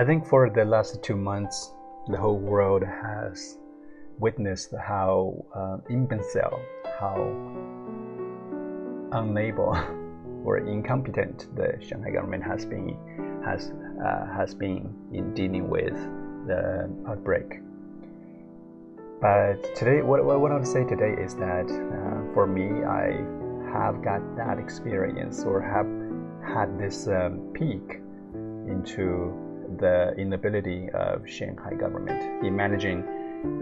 I think for the last two months, the whole world has witnessed how uh, imbecile, how unable or incompetent the Shanghai government has been has uh, has been in dealing with the outbreak. But today, what, what I want to say today is that uh, for me, I have got that experience or have had this um, peek into the inability of Shanghai government in managing,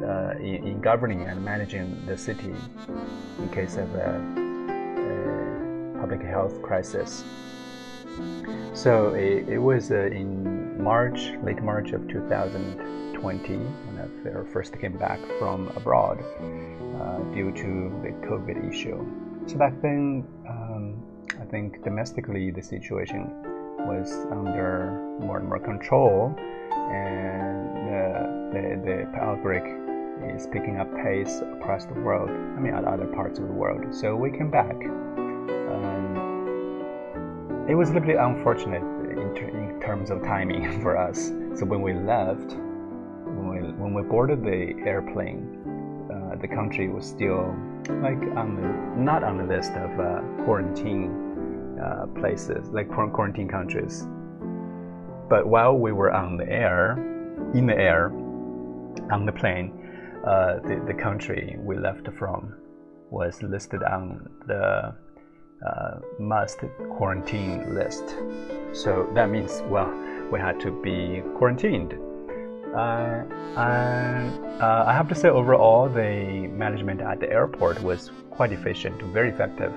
uh, in, in, governing and managing the city in case of a, a public health crisis. So it, it was uh, in March, late March of 2020, when I first came back from abroad uh, due to the COVID issue. So back then, um, I think domestically the situation was under more and more control, and the, the, the outbreak is picking up pace across the world. I mean, at other parts of the world. So we came back. Um, it was a little bit unfortunate in, ter in terms of timing for us. So when we left, when we, when we boarded the airplane, uh, the country was still like on the not on the list of uh, quarantine uh, places, like quarantine countries. But while we were on the air, in the air, on the plane, uh, the the country we left from was listed on the uh, must quarantine list. So that means, well, we had to be quarantined uh, uh, I have to say, overall, the management at the airport was quite efficient, very effective.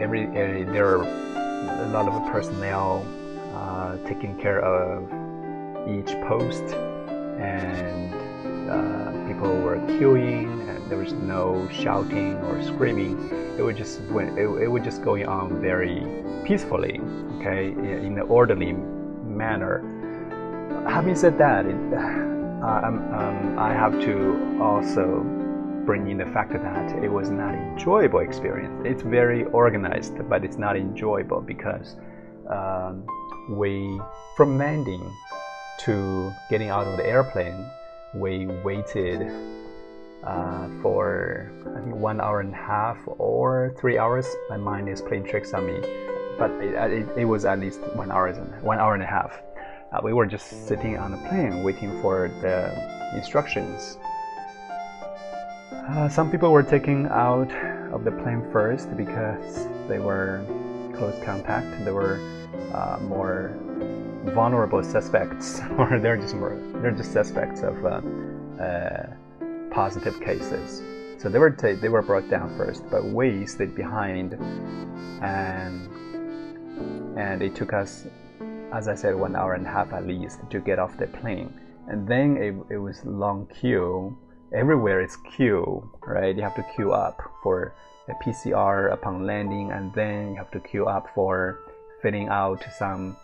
Every, every, there are a lot of personnel uh, taking care of each post, and uh, people were queuing, and there was no shouting or screaming. It was just it, it was just going on very peacefully, okay, in an orderly manner having said that, it, uh, um, I have to also bring in the fact that it was not enjoyable experience. It's very organized, but it's not enjoyable because um, we, from landing to getting out of the airplane, we waited uh, for I think one hour and a half or three hours. My mind is playing tricks on me, but it, it, it was at least one hour and one hour and a half uh, we were just sitting on the plane waiting for the instructions. Uh, some people were taken out of the plane first because they were close contact. They were uh, more vulnerable suspects, or they're just more, they're just suspects of uh, uh positive cases. So they were they were brought down first, but we stayed behind, and and it took us as I said, one hour and a half at least to get off the plane. And then it, it was long queue. Everywhere it's queue, right? You have to queue up for a PCR upon landing, and then you have to queue up for filling out some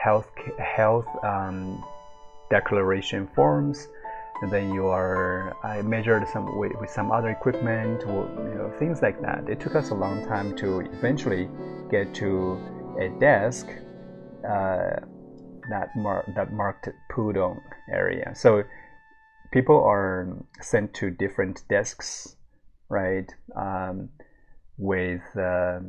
health health um, declaration forms. And then you are I measured some with, with some other equipment, or, you know, things like that. It took us a long time to eventually get to a desk uh, that that marked Pudong area. So people are sent to different desks, right? Um, with uh,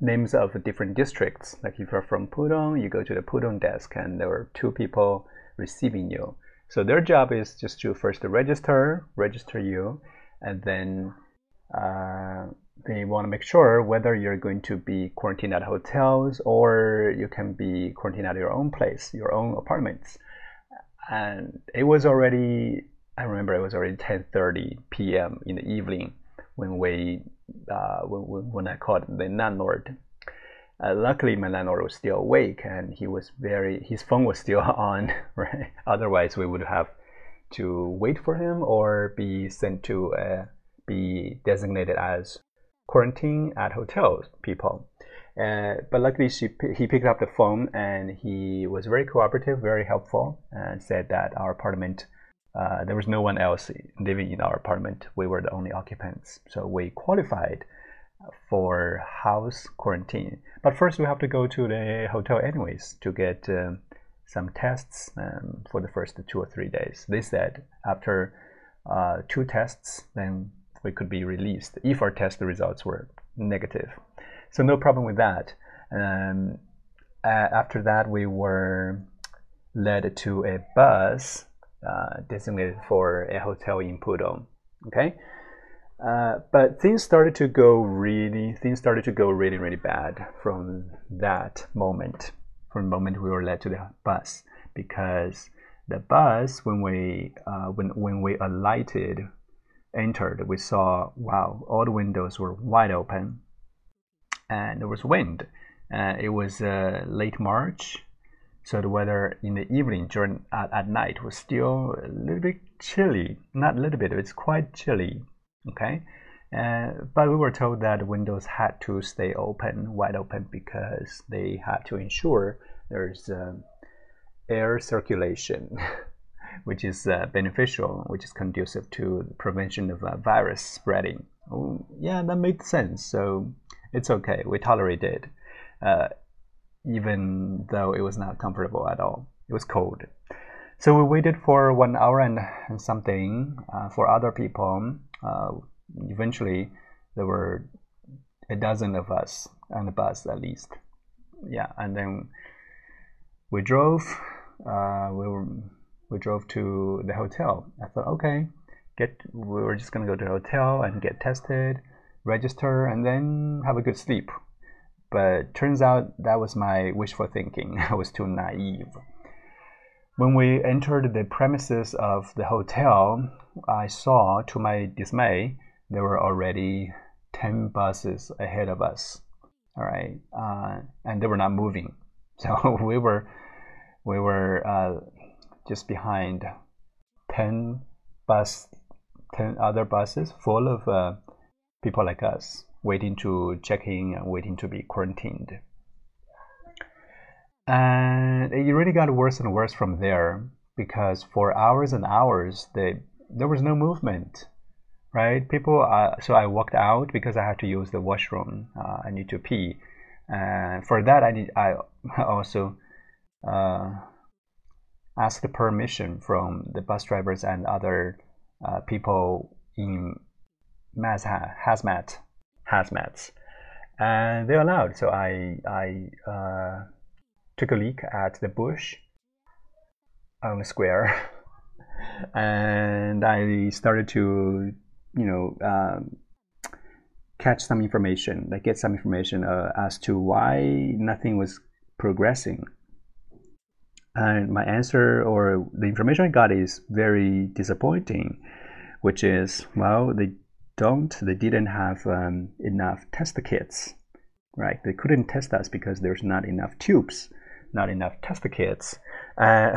names of different districts. Like if you're from Pudong, you go to the Pudong desk, and there are two people receiving you. So their job is just to first register, register you, and then uh, they want to make sure whether you're going to be quarantined at hotels or you can be quarantined at your own place, your own apartments. And it was already, I remember it was already 10:30 p.m. in the evening when we, uh, when, when I called the landlord. Uh, luckily, my landlord was still awake and he was very, his phone was still on. Right? Otherwise, we would have to wait for him or be sent to uh, be designated as quarantine at hotels people. Uh, but luckily, she, he picked up the phone and he was very cooperative, very helpful, and said that our apartment, uh, there was no one else living in our apartment. We were the only occupants. So we qualified for house quarantine. But first, we have to go to the hotel anyways to get uh, some tests um, for the first two or three days. They said after uh, two tests, then we could be released if our test results were negative. So no problem with that. Um, after that, we were led to a bus uh, designated for a hotel in Pudong. Okay, uh, but things started to go really, things started to go really, really bad from that moment. From the moment we were led to the bus, because the bus, when we uh, when when we alighted, entered, we saw wow, all the windows were wide open, and there was wind. Uh, it was uh, late March, so the weather in the evening during at, at night was still a little bit chilly. Not a little bit, it's quite chilly. Okay, uh, but we were told that windows had to stay open, wide open, because they had to ensure there's um, air circulation, which is uh, beneficial, which is conducive to the prevention of uh, virus spreading. Oh, yeah, that made sense. So it's okay. We tolerated, it. Uh, even though it was not comfortable at all. It was cold. So we waited for one hour and, and something uh, for other people. Uh, eventually, there were a dozen of us on the bus at least. Yeah, and then we drove. Uh, we were we drove to the hotel. I thought, okay, get we were just gonna go to the hotel and get tested, register, and then have a good sleep. But turns out that was my wishful thinking. I was too naive. When we entered the premises of the hotel, I saw, to my dismay, there were already 10 buses ahead of us. All right. Uh, and they were not moving. So we were, we were uh, just behind 10 bus, 10 other buses full of uh, people like us waiting to check in and waiting to be quarantined. And it really got worse and worse from there because for hours and hours, they, there was no movement, right? People, uh, so I walked out because I had to use the washroom. Uh, I need to pee. And for that, I need, I also uh, asked permission from the bus drivers and other uh, people in hazmat hazmats, and they're allowed. So I I uh, took a look at the bush on the square, and I started to you know um, catch some information, like get some information uh, as to why nothing was progressing. And my answer or the information I got is very disappointing, which is well, they don't they didn't have um, enough test kits right? They couldn't test us because there's not enough tubes not enough test kits. Uh,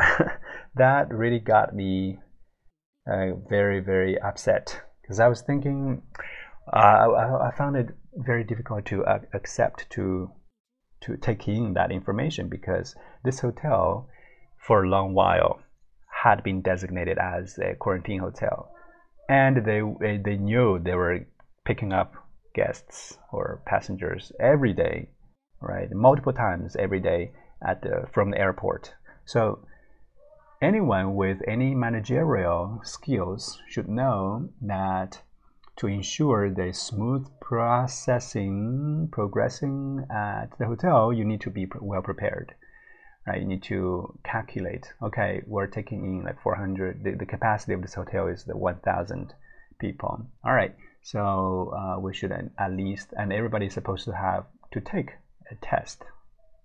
that really got me uh, very very upset because i was thinking uh, I, I, found it very difficult to uh, accept to to take in that information because this hotel for a long while had been designated as a quarantine hotel and they eh, they knew they were picking up guests or passengers every day, right? Multiple times every day at the, from the airport. So anyone with any managerial skills should know that to ensure the smooth processing progressing at the hotel, you need to be well prepared right? You need to calculate, okay, we're taking in like 400, the, the capacity of this hotel is the 1,000 people. All right, so uh, we should at least, and everybody is supposed to have to take a test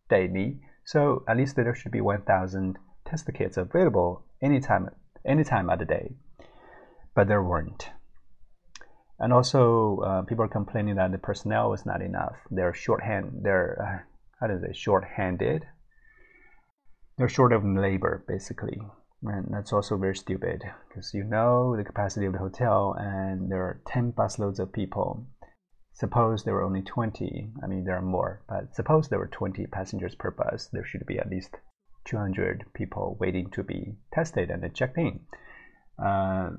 daily. So at least there should be 1,000 test kits available anytime, anytime of the day. But there weren't. And also, uh, people are complaining that the personnel was not enough. They're shorthand. They're uh, how does it shorthanded they're short of labor basically. And that's also very stupid because you know the capacity of the hotel and there are 10 busloads of people. Suppose there were only 20 i mean there are more but suppose there were 20 passengers per bus there should be at least 200 people waiting to be tested and checked in. Uh,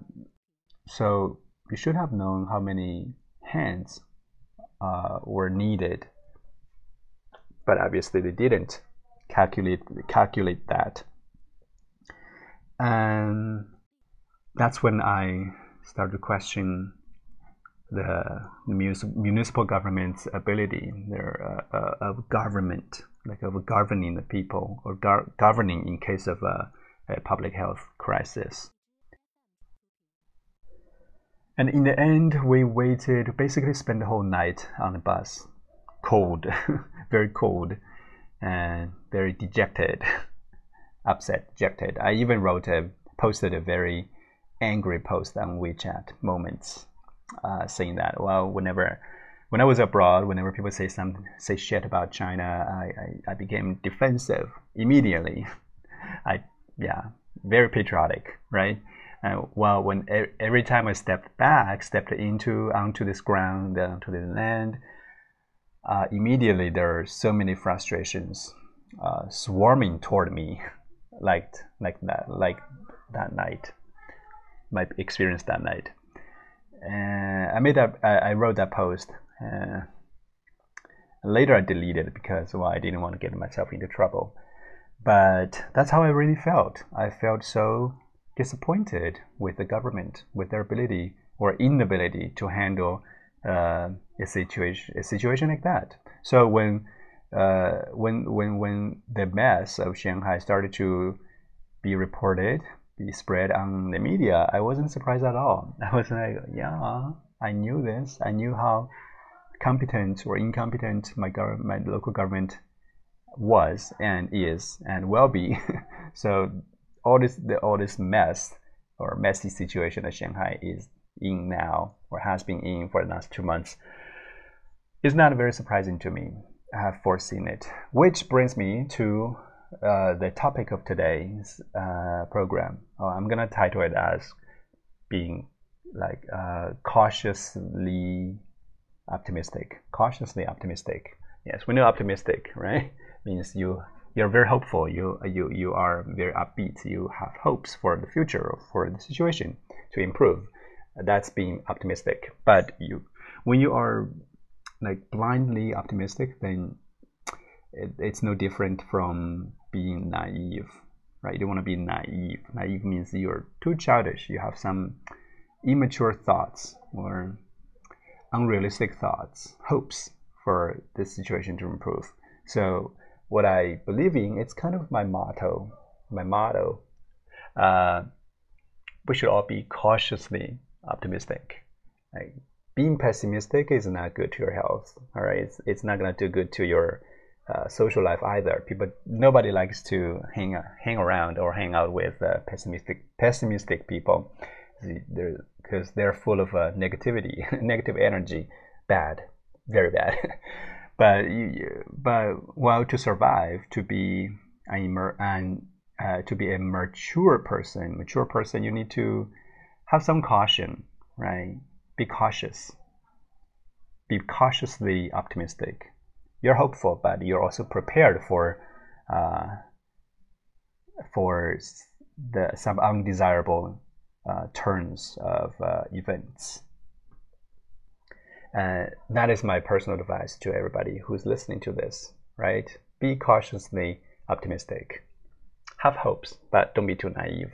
so you should have known how many hands uh, were needed. But obviously they didn't calculate calculate that. And that's when I started to question the municipal government's ability, their uh, uh, of government, like of governing the people or governing in case of a, a public health crisis. And in the end, we waited, basically spent the whole night on the bus, cold, very cold, and very dejected, upset, dejected. I even wrote a, posted a very angry post on WeChat moments, uh, saying that, well, whenever, when I was abroad, whenever people say some, say shit about China, I, I, I became defensive immediately. I, yeah, very patriotic, right? Uh, well, when every time I stepped back, stepped into onto this ground, onto the land, uh, immediately there are so many frustrations uh, swarming toward me, like like that, like that night, my experience that night. And I made that, I, I wrote that post. Uh, later, I deleted it because well, I didn't want to get myself into trouble. But that's how I really felt. I felt so disappointed with the government, with their ability or inability to handle uh, a situation a situation like that. So when uh, when when when the mess of Shanghai started to be reported, be spread on the media, I wasn't surprised at all. I was like, yeah, I knew this. I knew how competent or incompetent my government, my local government was and is and will be. so all this the, all this mess or messy situation that Shanghai is in now or has been in for the last two months is not very surprising to me. I have foreseen it, which brings me to uh, the topic of today's uh, program. Uh, I'm gonna title it as being like uh, cautiously optimistic. Cautiously optimistic. Yes, we know optimistic, right? Means you you're very hopeful. You you you are very upbeat. You have hopes for the future for the situation to improve. That's being optimistic. But you, when you are like blindly optimistic, then it, it's no different from being naive, right? You don't want to be naive. Naive means you're too childish. You have some immature thoughts or unrealistic thoughts, hopes for this situation to improve. So what I believe in. It's kind of my motto. My motto. Uh, we should all be cautiously optimistic. Being pessimistic is not good to your health. All right, it's, it's not gonna do good to your uh, social life either. People, nobody likes to hang hang around or hang out with uh, pessimistic pessimistic people, because they're, full of uh, negativity, negative energy, bad, very bad. but you, but well to survive to be an uh, to be a mature person mature person you need to have some caution right be cautious be cautiously optimistic you're hopeful but you're also prepared for uh, for the some undesirable uh, turns of uh, events uh, that is my personal advice to everybody who's listening to this, right? Be cautiously optimistic. Have hopes, but don't be too naive.